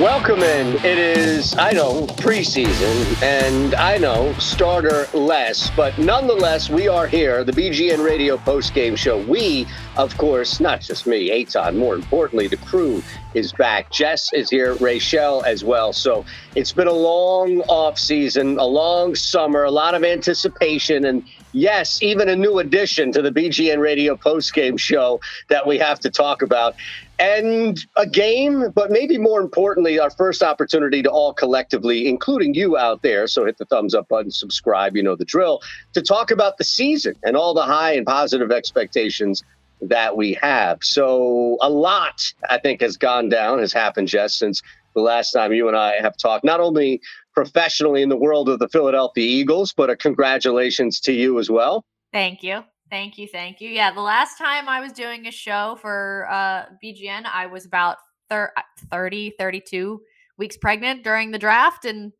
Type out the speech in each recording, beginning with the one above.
Welcome in. It is, I know, preseason, and I know starter less, but nonetheless, we are here, the BGN Radio post game show. We, of course, not just me, Aton, more importantly, the crew is back. Jess is here, Rachel as well. So it's been a long off season, a long summer, a lot of anticipation, and yes, even a new addition to the BGN Radio post game show that we have to talk about and a game, but maybe more importantly, our first opportunity to all collectively, including you out there. So hit the thumbs up button, subscribe, you know the drill, to talk about the season and all the high and positive expectations that we have. So a lot, I think, has gone down, has happened, Jess, since the last time you and I have talked, not only professionally in the world of the Philadelphia Eagles, but a congratulations to you as well. Thank you. Thank you, thank you. Yeah, the last time I was doing a show for uh, BGN, I was about thir- uh, 30, 32 weeks pregnant during the draft, and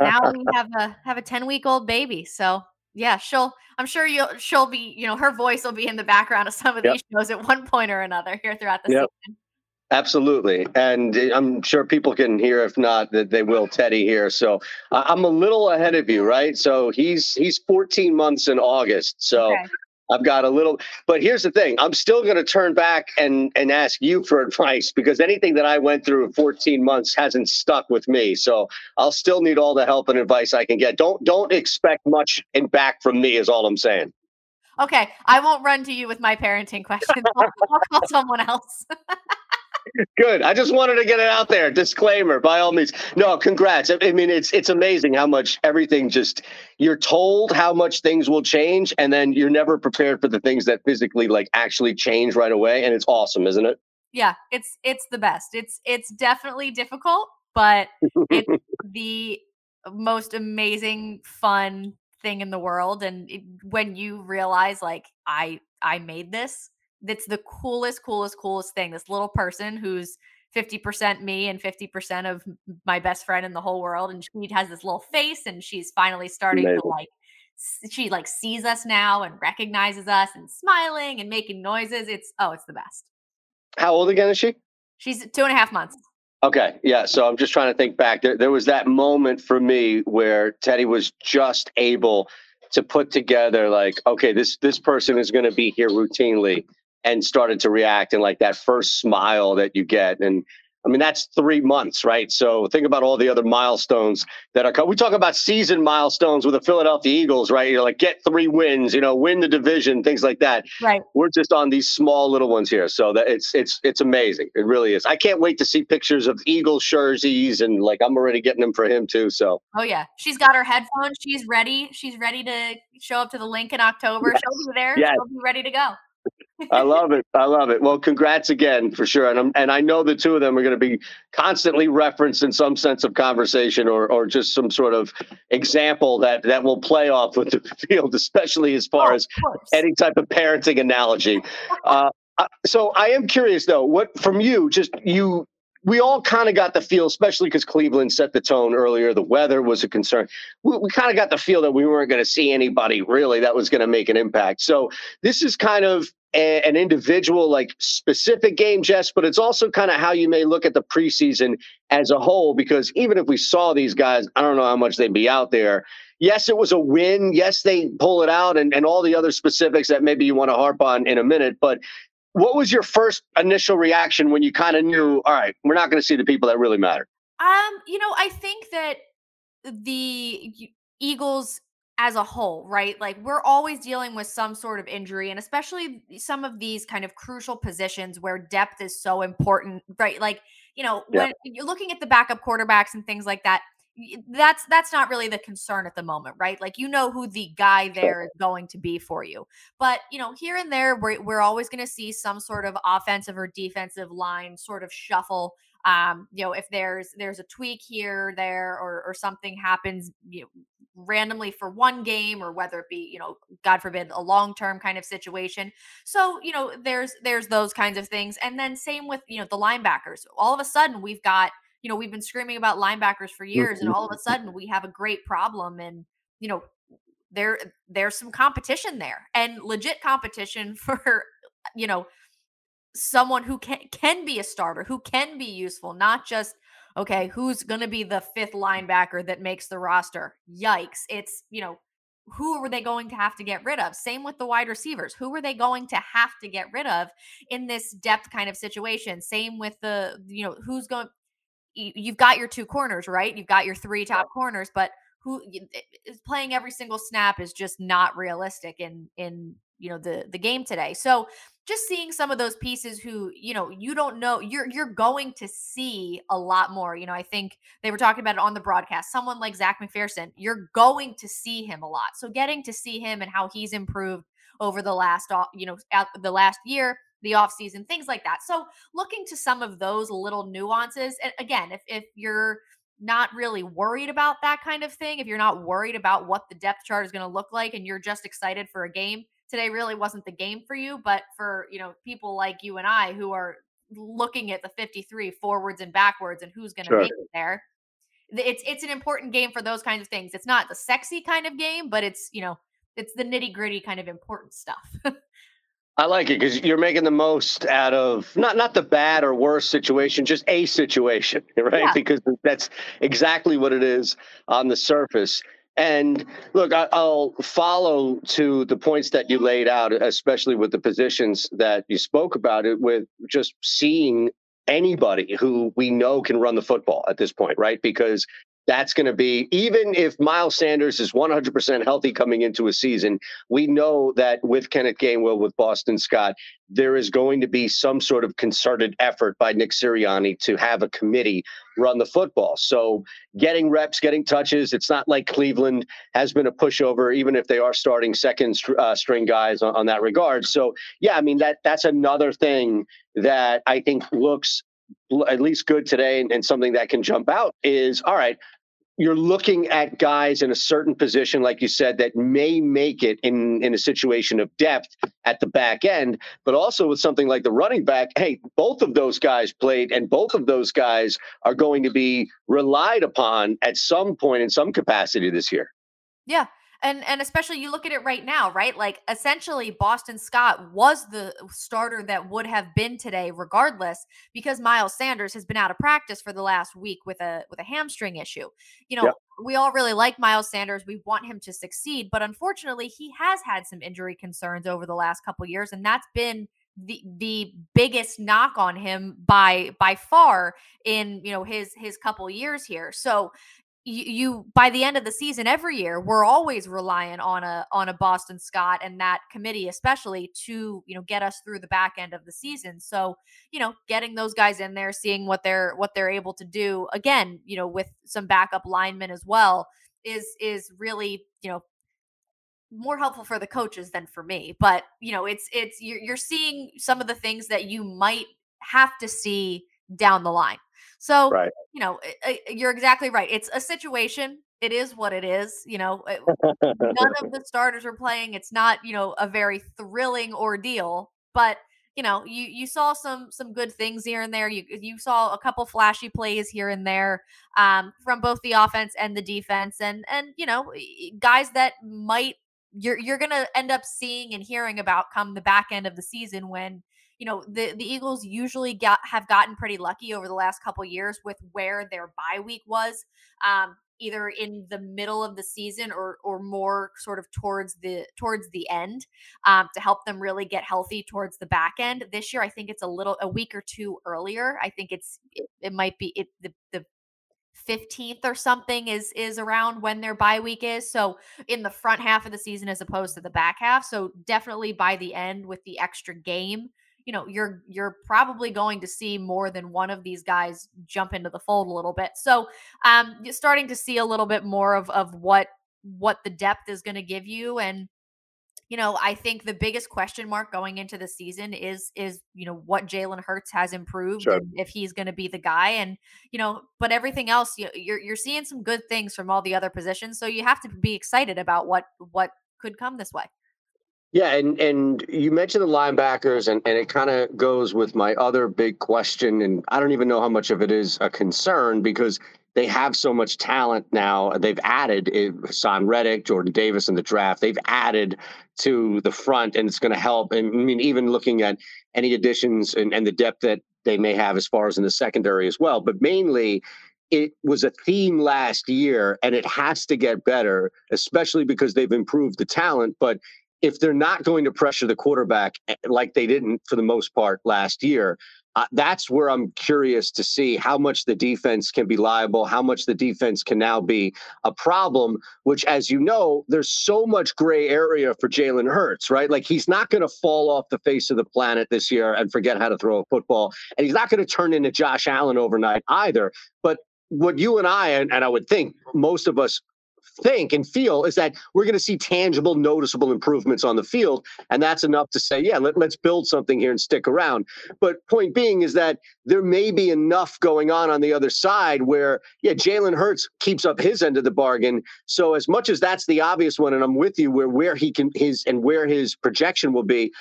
now we have a have a 10 week old baby. So yeah, she'll I'm sure you'll she'll be, you know, her voice will be in the background of some of yep. these shows at one point or another here throughout the yep. season. Absolutely. And I'm sure people can hear, if not, that they will Teddy here. So I'm a little ahead of you, right? So he's he's 14 months in August. So okay. I've got a little, but here's the thing: I'm still going to turn back and and ask you for advice because anything that I went through in 14 months hasn't stuck with me. So I'll still need all the help and advice I can get. Don't don't expect much in back from me. Is all I'm saying. Okay, I won't run to you with my parenting questions. I'll, I'll call someone else. Good. I just wanted to get it out there. Disclaimer, by all means. No, congrats. I mean, it's it's amazing how much everything just you're told how much things will change, and then you're never prepared for the things that physically like actually change right away. And it's awesome, isn't it? Yeah, it's it's the best. It's it's definitely difficult, but it's the most amazing, fun thing in the world. And it, when you realize, like, I I made this that's the coolest, coolest, coolest thing. This little person who's 50% me and 50% of my best friend in the whole world. And she has this little face and she's finally starting Amazing. to like, she like sees us now and recognizes us and smiling and making noises. It's, oh, it's the best. How old again is she? She's two and a half months. Okay. Yeah. So I'm just trying to think back. There, there was that moment for me where Teddy was just able to put together like, okay, this this person is going to be here routinely and started to react and like that first smile that you get and I mean, that's three months, right? So think about all the other milestones that are. Coming. We talk about season milestones with the Philadelphia Eagles, right? You're like get three wins, you know, win the division, things like that. Right. We're just on these small little ones here, so that it's it's it's amazing. It really is. I can't wait to see pictures of Eagles jerseys and like I'm already getting them for him too. So. Oh yeah, she's got her headphones. She's ready. She's ready to show up to the Linc in October. Yes. She'll be there. Yes. She'll be ready to go. I love it. I love it. Well, congrats again for sure. And I'm, and I know the two of them are going to be constantly referenced in some sense of conversation or or just some sort of example that that will play off with the field, especially as far oh, as any type of parenting analogy. Uh, so I am curious though, what from you, just you we all kind of got the feel, especially because Cleveland set the tone earlier. The weather was a concern. We, we kind of got the feel that we weren't going to see anybody really that was going to make an impact. So this is kind of a, an individual, like specific game, Jess, but it's also kind of how you may look at the preseason as a whole. Because even if we saw these guys, I don't know how much they'd be out there. Yes, it was a win. Yes, they pull it out, and, and all the other specifics that maybe you want to harp on in a minute. But what was your first initial reaction when you kind of knew, all right, we're not going to see the people that really matter? Um, you know, I think that the Eagles as a whole, right? Like we're always dealing with some sort of injury and especially some of these kind of crucial positions where depth is so important, right? Like you know, when you're looking at the backup quarterbacks and things like that, that's that's not really the concern at the moment right? Like you know who the guy there is going to be for you. But you know here and there we're, we're always going to see some sort of offensive or defensive line sort of shuffle. Um you know if there's there's a tweak here there or or something happens you know, randomly for one game or whether it be you know god forbid a long term kind of situation. So you know there's there's those kinds of things. And then same with you know the linebackers. All of a sudden we've got you know, we've been screaming about linebackers for years, and mm-hmm. all of a sudden we have a great problem. And, you know, there there's some competition there and legit competition for, you know, someone who can can be a starter, who can be useful, not just okay, who's going to be the fifth linebacker that makes the roster? Yikes. It's, you know, who were they going to have to get rid of? Same with the wide receivers. Who were they going to have to get rid of in this depth kind of situation? Same with the, you know, who's going you've got your two corners, right? You've got your three top corners, but who is playing every single snap is just not realistic in in you know the the game today. So just seeing some of those pieces who you know you don't know you're you're going to see a lot more you know i think they were talking about it on the broadcast someone like zach mcpherson you're going to see him a lot so getting to see him and how he's improved over the last you know the last year the offseason, things like that. So looking to some of those little nuances. And again, if if you're not really worried about that kind of thing, if you're not worried about what the depth chart is going to look like and you're just excited for a game, today really wasn't the game for you, but for, you know, people like you and I who are looking at the 53 forwards and backwards and who's going to sure. make it there. It's it's an important game for those kinds of things. It's not the sexy kind of game, but it's, you know, it's the nitty-gritty kind of important stuff. I like it because you're making the most out of not not the bad or worse situation, just a situation, right? Yeah. Because that's exactly what it is on the surface. And look, I, will follow to the points that you laid out, especially with the positions that you spoke about it with just seeing anybody who we know can run the football at this point, right? Because that's going to be even if Miles Sanders is 100% healthy coming into a season, we know that with Kenneth Gainwell, with Boston Scott, there is going to be some sort of concerted effort by Nick Sirianni to have a committee run the football. So getting reps, getting touches, it's not like Cleveland has been a pushover, even if they are starting second uh, string guys on, on that regard. So yeah, I mean that that's another thing that I think looks at least good today and, and something that can jump out is all right you're looking at guys in a certain position, like you said, that may make it in, in a situation of depth at the back end, but also with something like the running back. Hey, both of those guys played, and both of those guys are going to be relied upon at some point in some capacity this year. Yeah and and especially you look at it right now right? Like essentially boston scott was the starter that would have been today regardless because miles sanders has been out of practice for the last week with a with a hamstring issue. You know we all really like miles sanders. We want him to succeed but unfortunately he has had some injury concerns over the last couple years and that's been the the biggest knock on him by by far in you know his his couple years here. So you, you by the end of the season every year we're always relying on a on a Boston Scott and that committee especially to you know get us through the back end of the season. So you know getting those guys in there seeing what they're what they're able to do again you know with some backup linemen as well is is really you know more helpful for the coaches than for me. But you know it's it's you're, you're seeing some of the things that you might have to see down the line so, right. you know, eh, eh, eh, you're exactly right. It's a situation. It is what it is. You know, none of the starters are playing. It's not, you know, a very thrilling ordeal, but you know, you you saw some some good things here and there. You you saw a couple flashy plays here and there um, from both the offense and the defense, and and you know, guys that might you're you're gonna end up seeing and hearing about come the back end of the season when you know the the Eagles usually got have gotten pretty lucky over the last couple years with where their bye week was. Um, either in the middle of the season or or more sort of towards the towards the end um, to help them really get healthy towards the back end. This year, I think it's a little a week or two earlier. I think it's it, it might be it the the 15th or something is is around when their bye week is so in the front half of the season as opposed to the back half so definitely by the end with the extra game you know, you're you're probably going to see more than one of these guys jump into the fold a little bit. So, um, you're starting to see a little bit more of of what what the depth is going to give you and you know, I think the biggest question mark going into the season is is you know what Jalen Hurts has improved sure. if he's going to be the guy, and you know, but everything else you, you're you're seeing some good things from all the other positions, so you have to be excited about what what could come this way. Yeah, and and you mentioned the linebackers, and, and it kind of goes with my other big question, and I don't even know how much of it is a concern because they have so much talent now. They've added eh, Haason Reddick, Jordan Davis in the draft. They've added to the front, and it's going to help. And I mean, even looking at any additions and, and the depth that they may have as far as in the secondary as well. But mainly, it was a theme last year, and it has to get better, especially because they've improved the talent. But if they're not going to pressure the quarterback eh, like they didn't for the most part last year, uh, that's where I'm curious to see how much the defense can be liable, how much the defense can now be a problem, which, as you know, there's so much gray area for Jalen Hurts, right? Like he's not going to fall off the face of the planet this year and forget how to throw a football. And he's not going to turn into Josh Allen overnight either. But what you and I, and, and I would think most of us think and feel is that we're going to see tangible, noticeable improvements on the field. And that's enough to say, yeah, let, let's build something here and stick around. But point being is that there may be enough going on on the other side where, yeah, Jalen Hurts keeps up his end of the bargain. So as much as that's the obvious one, and I'm with you where where he can his and where his projection will be,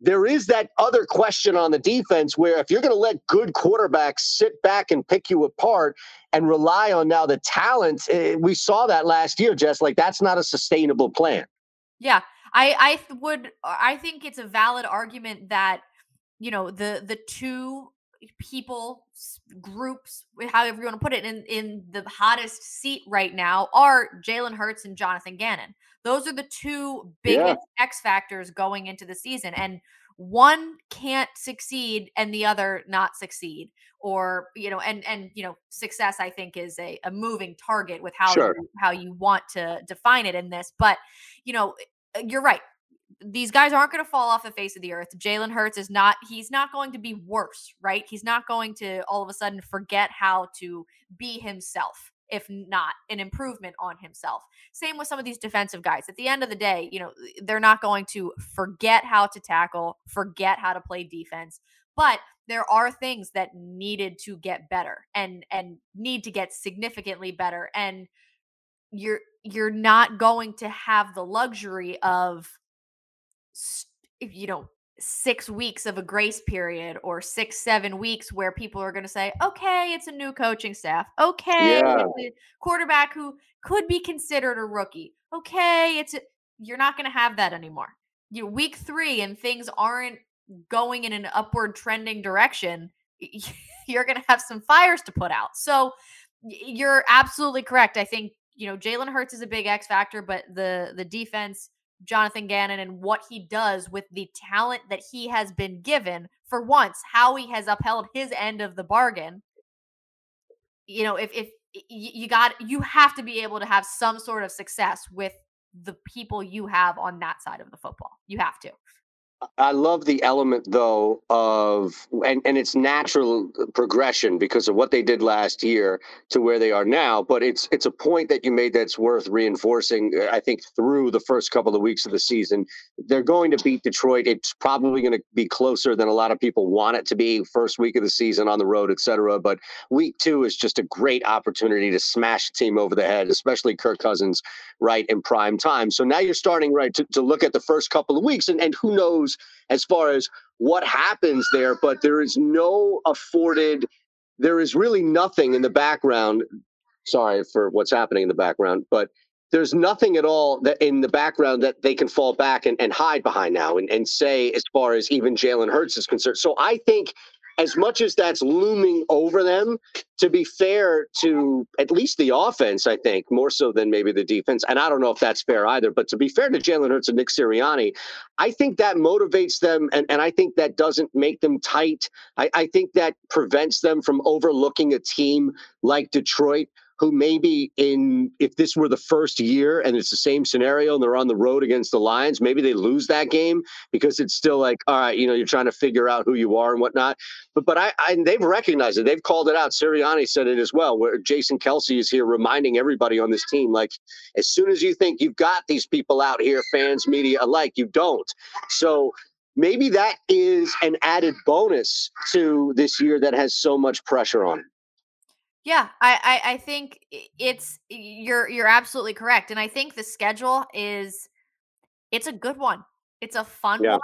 there is that other question on the defense where if you're going to let good quarterbacks sit back and pick you apart and rely on now the talent, eh, we saw that last year, Jess. Like that's not a sustainable plan. Yeah, I I would I think it's a valid argument that you know the the two people groups however you want to put it in in the hottest seat right now are Jalen Hurts and Jonathan Gannon. Those are the two biggest yeah. X factors going into the season and one can't succeed and the other not succeed or you know and and you know success i think is a, a moving target with how sure. you, how you want to define it in this but you know eh, you're right these guys aren't going to fall off the face of the earth. Jalen Hurts is not, he's not going to be worse, right? He's not going to all of a sudden forget how to be himself, if not an improvement on himself. Same with some of these defensive guys. At the end of the day, you know, they're not going to forget how to tackle, forget how to play defense, but there are things that needed to get better and and need to get significantly better and you're you're not going to have the luxury of you know six weeks of a grace period or six seven weeks where people are going to say okay it's a new coaching staff. Okay yeah. quarterback who could be considered a rookie. Okay it's a, you're not going to have that anymore. You know, week three and things aren't going in an upward trending direction you're going to have some fires to put out. So you're absolutely correct. I think you know jalen hurts is a big x factor but the the defense Jonathan Gannon and what he does with the talent that he has been given. For once, how he has upheld his end of the bargain. You know, if if you got you have to be able to have some sort of success with the people you have on that side of the football. You have to. I love the element though of and, and it's natural progression because of what they did last year to where they are now. But it's it's a point that you made that's worth reinforcing. Uh, I think through the first couple of weeks of the season, they're going to beat Detroit. It's probably going to be closer than a lot of people want it to be. First week of the season on the road, etc. But week two is just a great opportunity to smash the team over the head, especially Kirk Cousins, right in prime time. So now you're starting right to, to look at the first couple of weeks, and and who knows as far as what happens there, but there is no afforded, there is really nothing in the background. Sorry for what's happening in the background, but there's nothing at all that in the background that they can fall back and, and hide behind now and, and say as far as even Jalen Hurts is concerned. So I think as much as that's looming over them, to be fair to at least the offense, I think, more so than maybe the defense, and I don't know if that's fair either, but to be fair to Jalen Hurts and Nick Sirianni, I think that motivates them, and, and I think that doesn't make them tight. I, I think that prevents them from overlooking a team like Detroit who maybe in if this were the first year and it's the same scenario and they're on the road against the Lions, maybe they lose that game because it's still like, all right, you know, you're trying to figure out who you are and whatnot. But but I, I they've recognized it. They've called it out. Sirianni said it as well, where Jason Kelce is here reminding everybody on this team, like, as soon as you think you've got these people out here, fans, media alike, you don't. So maybe that is an added bonus to this year that has so much pressure on it. Yeah, I, I, I think it's you're you're absolutely correct, and I think the schedule is it's a good one. It's a fun yeah. one.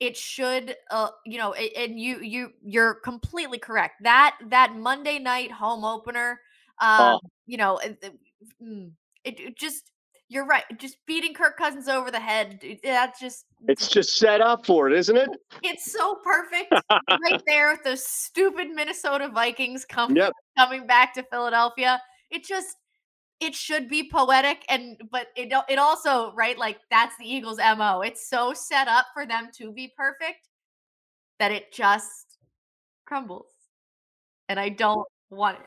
It should, uh, you know, and you you you're completely correct. That that Monday night home opener, um, oh. you know, mm, it, it just you're right. Just beating Kirk Cousins over the head. That's just it's just set up for it, isn't it? It's so perfect right there with those stupid Minnesota Vikings coming yep. Coming back to Philadelphia. It just it should be poetic and but it it also right like that's the Eagles MO. It's so set up for them to be perfect that it just crumbles. And I don't want it.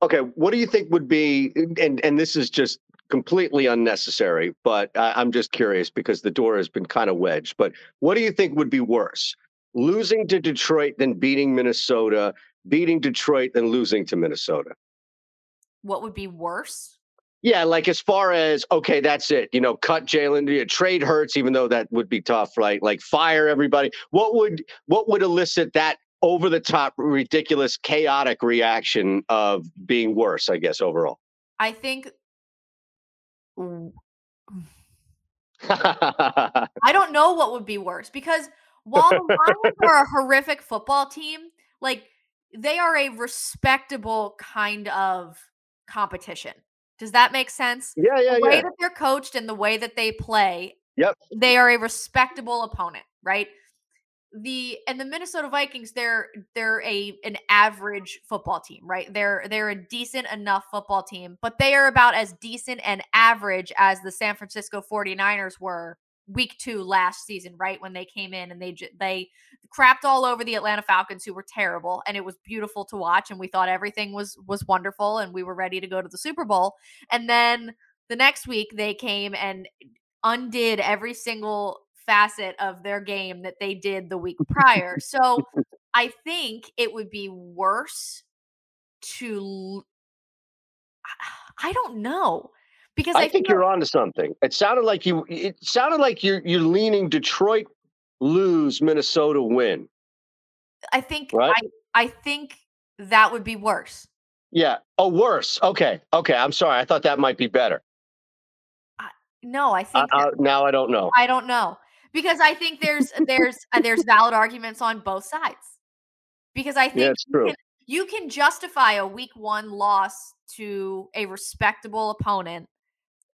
Okay, what do you think would be and and this is just completely unnecessary, but I, am just curious because the door has been kind of wedged. But what do you think would be worse? Losing to Detroit than beating Minnesota, beating Detroit than losing to Minnesota? What would be worse? Yeah, like as far as okay, that's it. You know, cut Jalen, trade Hurts, even though that would be tough, right? Like fire everybody. What would what would elicit that over the top, ridiculous, chaotic reaction of being worse, I guess, overall? I think. I don't know what would be worse because while the Lions are a horrific football team, like they are a respectable kind of competition. Does that make sense? Yeah, yeah, the way yeah. that they're coached and the way that they play, yep, they are a respectable opponent, right? the and the Minnesota Vikings they're they're a an average football team, right? They're they're a decent enough football team, but they are about as decent and average as the San Francisco 49ers were week 2 last season, right? When they came in and they they crapped all over the Atlanta Falcons who were terrible and it was beautiful to watch and we thought everything was was wonderful and we were ready to go to the Super Bowl. And then the next week they came and undid every single facet of their game that they did the week prior. So I think it would be worse to I don't know because I, I think you're onto something. It sounded like you it sounded like you're you're leaning Detroit lose, Minnesota win. I think right? I I think that would be worse. Yeah. Oh, worse. Okay. Okay. I'm sorry. I thought that might be better. no, I think uh, uh, now I don't know. I don't know because I think there's there's uh, there's valid arguments on both sides. Because I think yeah, you, can, you can justify a week one loss to a respectable opponent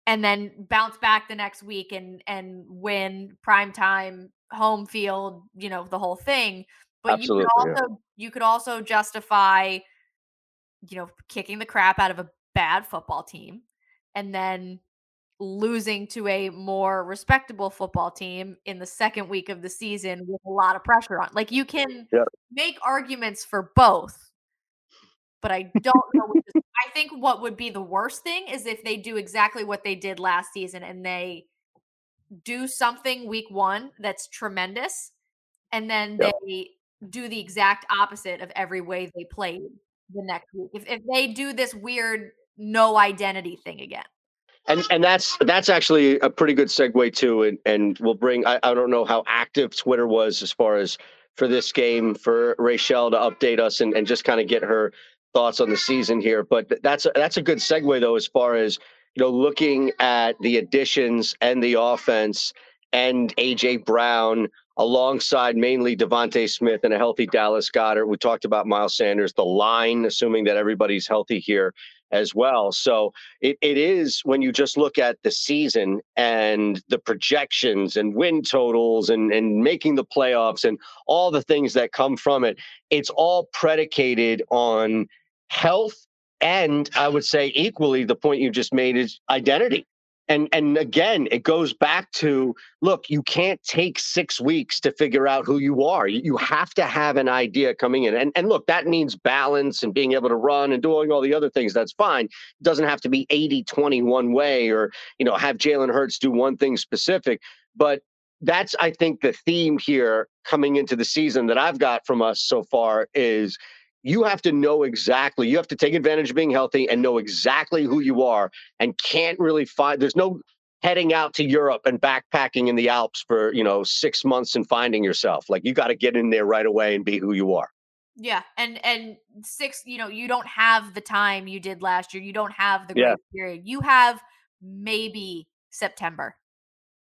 and then bounce back the next week and and win prime time home field, you know, the whole thing. But Absolutely, you could also yeah. you could also justify, you know, kicking the crap out of a bad football team and then losing to a more respectable football team in the second week of the season with a lot of pressure on. Like you can yeah. make arguments for both, but I don't know. I think what would be the worst thing is if they do exactly what they did last season and they do something week one that's tremendous, and then yeah. they do the exact opposite of every way they played the next week. If, if they do this weird no identity thing again and and that's that's actually a pretty good segue too and and we'll bring I, I don't know how active twitter was as far as for this game for rachel to update us and, and just kind of get her thoughts on the season here but that's a, that's a good segue though as far as you know looking at the additions and the offense and aj brown alongside mainly DeVonta Smith and a healthy Dallas Goedert. We talked about Miles Sanders, the line, assuming that everybody's healthy here as well. So it, it is when you just look at the season and the projections and win totals and, and making the playoffs and all the things that come from it, it's all predicated on health. And I would say equally, the point you just made is identity. And and again, it goes back to look, you can't take six weeks to figure out who you are. You have to have an idea coming in. And and look, that means balance and being able to run and doing all the other things. That's fine. It doesn't have to be 80 20 one way or you know have Jalen Hurts do one thing specific. But that's I think the theme here coming into the season that I've got from us so far is you have to know exactly you have to take advantage of being healthy and know exactly who you are and can't really find there's no heading out to Europe and backpacking in the Alps for, you know, 6 months and finding yourself. Like you got to get in there right away and be who you are. Yeah, and and six, you know, you don't have the time you did last year. You don't have the Yeah. period. You have maybe September,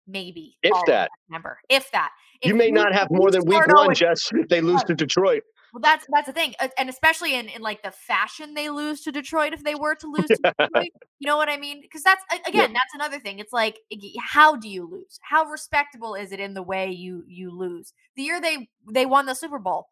maybe If that. September, if that. You may not have more than week 1, 0 Jess, if they lose to Detroit. Well, that's that's the thing, uh, and especially in, in like the fashion they lose to Detroit if they were to lose to Detroit, you know what I mean? Because that's again, that's another thing. It's like, how do you lose? How respectable is it in the way you you lose? The year they they won the Super Bowl,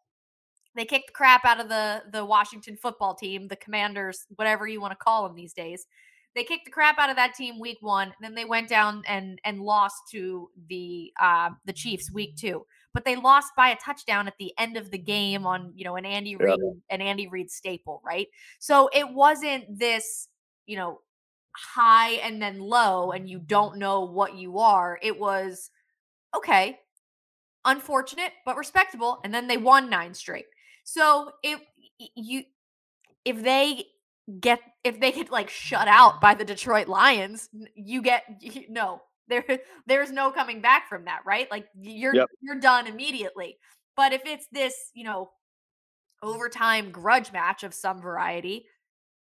they kicked the crap out of the the Washington football team, the Commanders, whatever you want to call them these days. They kicked the crap out of that team week one, and then they went down and and lost to the uh, the Chiefs week two. But they lost by a touchdown at the end of the game on you know an Andy Yeah. Reid an Andy Reid staple, right? So it wasn't this you know high and then low, and you don't know what you are. It was okay, unfortunate but respectable and then they won nine straight so if you if they get if they get like shut out by the detroit lions you get y- no there there's no coming back from that right like you're Yep. you're done immediately but if it's this you know overtime grudge match of some variety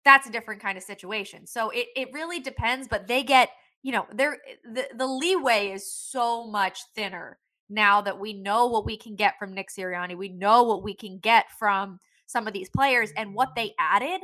that's a different kind of situation so it, it really depends but they get you know there the, the leeway is so much thinner now that we know what we can get from Nick Sirianni, we know what we can get from some of these players and what they added.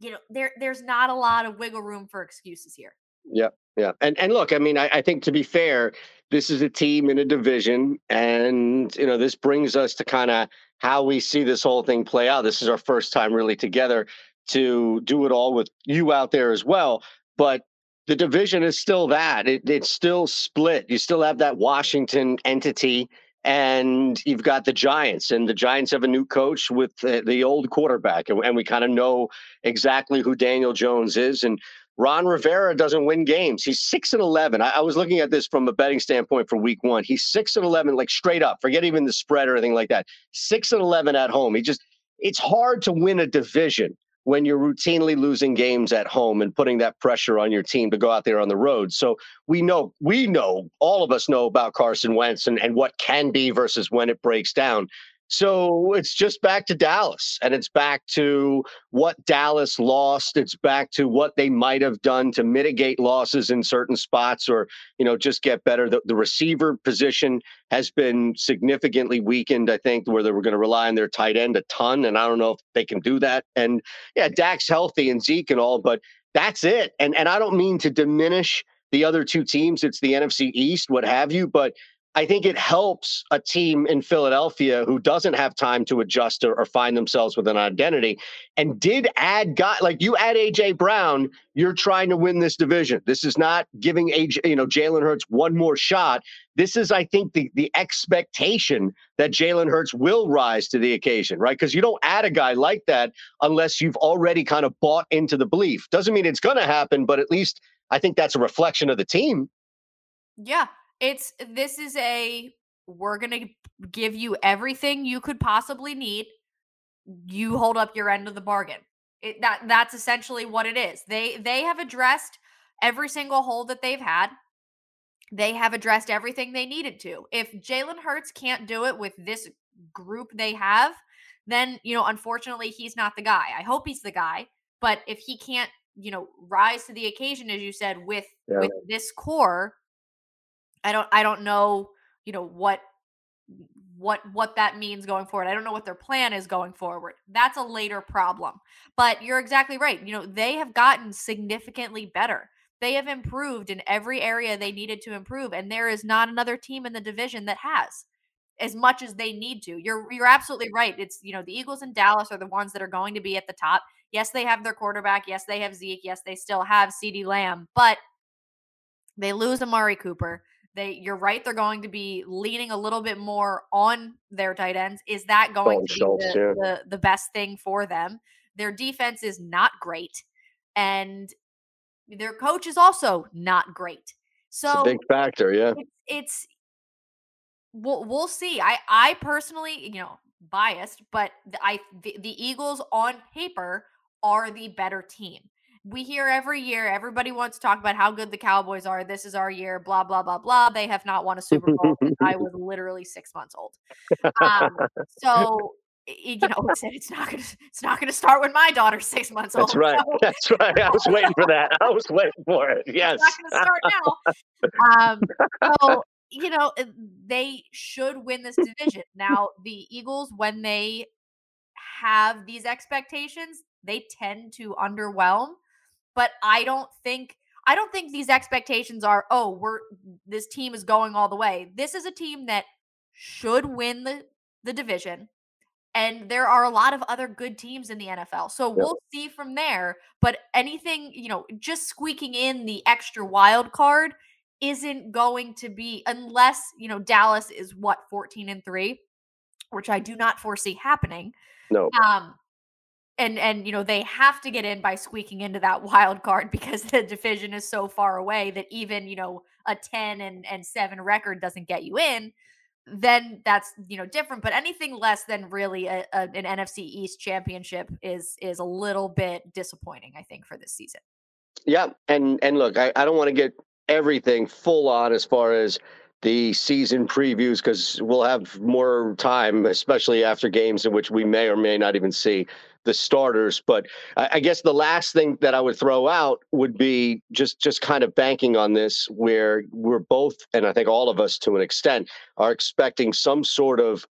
You know, there there's not a lot of wiggle room for excuses here. Yeah, yeah, and and look, I mean, I, I think to be fair, this is a team in a division, and you know, this brings us to kind of how we see this whole thing play out. This is our first time really together to do it all with you out there as well, but the division is still that it, it's still split. You still have that Washington entity. And you've got the Giants, and the Giants have a new coach with the, the old quarterback, and, and we kind of know exactly who Daniel Jones is. And Ron Rivera doesn't win games. He's six and eleven. I, I was looking at this from a betting standpoint for Week One. He's six and eleven, like straight up. Forget even the spread or anything like that. Six and eleven at home. He just it's hard to win a division when you're routinely losing games at home and putting that pressure on your team to go out there on the road. So we know, we know, all of us know about Carson Wentz and, and what can be versus when it breaks down. So it's just back to Dallas and it's back to what Dallas lost. It's back to what they might have done to mitigate losses in certain spots or, you know, just get better. The, the receiver position has been significantly weakened, I think, where they were going to rely on their tight end a ton. And I don't know if they can do that. And yeah, Dak's healthy and Zeke and all, but that's it. And and I don't mean to diminish the other two teams. It's the NFC East, what have you, but I think it helps a team in Philadelphia who doesn't have time to adjust or, or find themselves with an identity and did add guy like you add AJ Brown, you're trying to win this division. This is not giving AJ, you know, Jalen Hurts one more shot. This is, I think, the the expectation that Jalen Hurts will rise to the occasion, right? Because you don't add a guy like that unless you've already kind of bought into the belief. Doesn't mean it's gonna happen, but at least I think that's a reflection of the team. Yeah, it's this is a we're going to give you everything you could possibly need. You hold up your end of the bargain. It, that that's essentially what it is. They they have addressed every single hole that they've had. They have addressed everything they needed to. If Jalen Hurts can't do it with this group they have, then you know, unfortunately, he's not the guy. I hope he's the guy, but if he can't, you know, rise to the occasion, as you said, with Yeah. with this core, I don't I don't know, you know, what what what that means going forward. I don't know what their plan is going forward. That's a later problem. But you're exactly right. You know, they have gotten significantly better. They have improved in every area they needed to improve and there is not another team in the division that has as much as they need to. You're you're absolutely right. It's, you know, the Eagles and Dallas are the ones that are going to be at the top. Yes, they have their quarterback. Yes, they have Zeke. Yes, they still have CeeDee Lamb, but They lose Amari Cooper. They, you're right. They're going to be leaning a little bit more on their tight ends. Is that going to Schultz, be the, yeah. the, the best thing for them? Their defense is not great, and their coach is also not great. So big factor, yeah. It's, it's we'll we'll see. I I personally, you know, biased, but I the, the Eagles on paper are the better team. We hear every year everybody wants to talk about how good the Cowboys are. This is our year, blah blah blah blah. They have not won a Super Bowl. I was literally six months old. Um, so you know, it's, it's not gonna it's not gonna start when my daughter's six months old. That's right. So. That's right. I was waiting for that. I was waiting for it. Yes. It's not gonna start now. Um, so you know, they should win this division. Now, the Eagles, when they have these expectations, they tend to underwhelm. But I don't think I don't think these expectations are, oh, we're this team is going all the way. This is a team that should win the, the division. And there are a lot of other good teams in the NFL. So we'll see from there. But anything, you know, just squeaking in the extra wild card isn't going to be unless, you know, Dallas is what 14 and 3, which I do not foresee happening. No. Um and and you know they have to get in by squeaking into that wild card because the division is so far away that even you know a 10 and and 7 record doesn't get you in then that's you know different but anything less than really a, a, an NFC East championship is is a little bit disappointing I think for this season. Yeah, and and look, I, I don't want to get everything full on as far as the season previews because we'll have more time, especially after games in which we may or may not even see the starters. But I guess the last thing that I would throw out would be just just kind of banking on this, where we're both, and I think all of us to an extent, are expecting some sort of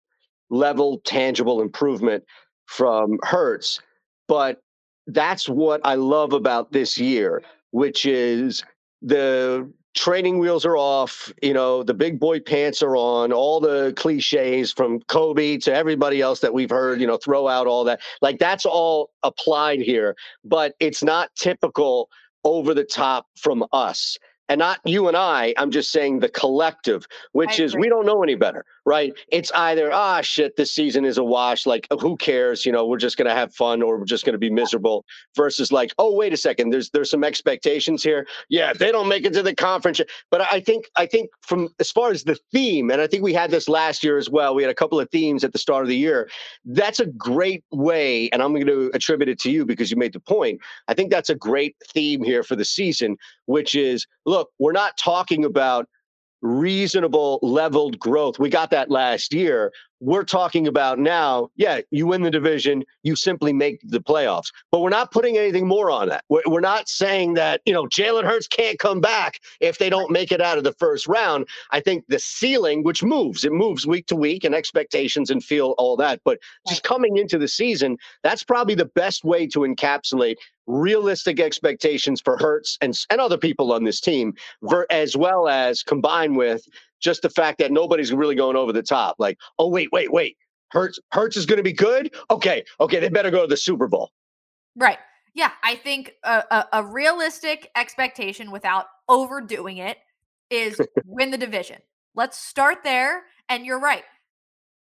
level, tangible improvement from Hurts. But that's what I love about this year, which is the training wheels are off, you know, the big boy pants are on, all the cliches from Kobe to everybody else that we've heard, you know, throw out all that. Like that's all applied here, but it's not typical over the top from us and not you and I. I'm just saying the collective, which is we don't know any better, right? It's either ah shit, this season is a wash. Like who cares? You know, we're just gonna have fun or we're just gonna be miserable. Versus like, oh wait a second, there's there's some expectations here. Yeah, they don't make it to the conference, but I think I think from as far as the theme, and I think we had this last year as well. We had a couple of themes at the start of the year. That's a great way, and I'm going to attribute it to you because you made the point. I think that's a great theme here for the season, which is look, we're not talking about reasonable leveled growth. We got that last year. We're talking about now, yeah, you win the division, you simply make the playoffs. But we're not putting anything more on that. We're not saying that, you know, Jalen Hurts can't come back if they don't make it out of the first round. I think the ceiling, which moves, it moves week to week and expectations and feel all that. But just coming into the season, that's probably the best way to encapsulate realistic expectations for Hurts and, and other people on this team, ver, as well as combined with just the fact that nobody's really going over the top. Like, oh wait, wait, wait, Hurts Hurts is going to be good. Okay, okay, they better go to the Super Bowl. Right. Yeah, I think a, a, a realistic expectation without overdoing it is win the division. Let's start there. And you're right.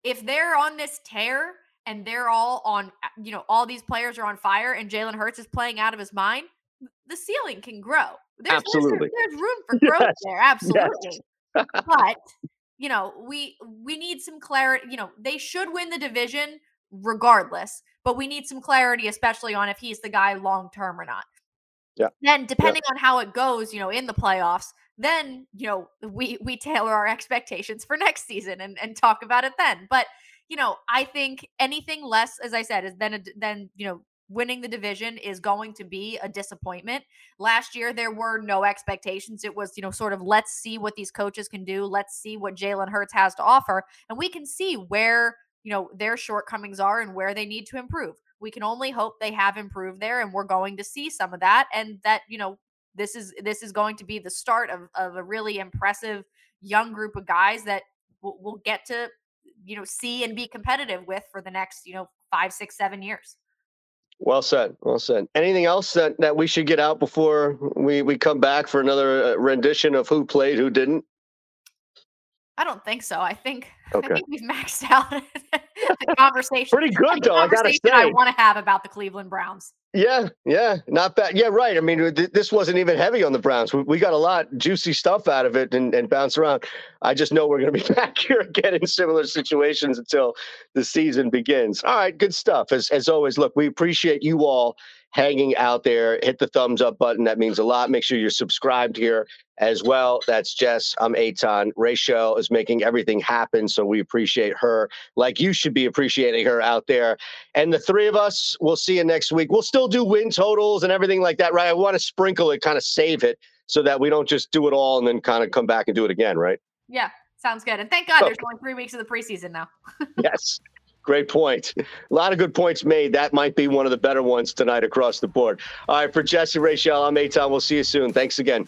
If they're on this tear and they're all on, uh, you know, all these players are on fire and Jalen Hurts is playing out of his mind, the ceiling can grow. There's, Absolutely. There's, there's room for growth yes. there. Absolutely. Yes. But, you know, we we need some clarity. You know, they should win the division regardless, but we need some clarity, especially on if he's the guy long term or not. Yeah. Then depending yeah. on how it goes, you know, in the playoffs, then, you know, we we tailor our expectations for next season and, and talk about it then. But you know, I think anything less, as I said, is then a, then you know winning the division is going to be a disappointment. Last year there were no expectations. It was you know sort of let's see what these coaches can do. Let's see what Jalen Hurts has to offer, and we can see where you know their shortcomings are and where they need to improve. We can only hope they have improved there, and we're going to see some of that, and that you know this is this is going to be the start of, of a really impressive young group of guys that we'll get to you know see and be competitive with for the next you know five six seven years Well said. Well said. Anything else that, that we should get out before we, we come back for another uh, rendition of who played, who didn't? I don't think so. I think okay. I think we've maxed out the conversation. Pretty good though. I gotta say, I want to have about the Cleveland Browns. Yeah, yeah, not bad. Yeah, right. I mean, th- this wasn't even heavy on the Browns. We, we, got a lot juicy stuff out of it and, and bounce around. I just know we're going to be back here again in similar situations until the season begins. All right, good stuff. As as always, look, we appreciate you all hanging out there. Hit the thumbs up button. That means a lot. Make sure you're subscribed here as well. That's Jess. I'm Eytan. Rachel is making everything happen. So we appreciate her like you should be appreciating her out there. And the three of us, we'll see you next week. We'll still do win totals and everything like that, right? I want to sprinkle it, kind of save it so that we don't just do it all and then kind of come back and do it again, right? Yeah. Sounds good. And thank God there's only three weeks of the preseason now. yes. Great point. A lot of good points made. That might be one of the better ones tonight across the board. All right, for Jesse Rachel, I'm Eytan. We'll see you soon. Thanks again.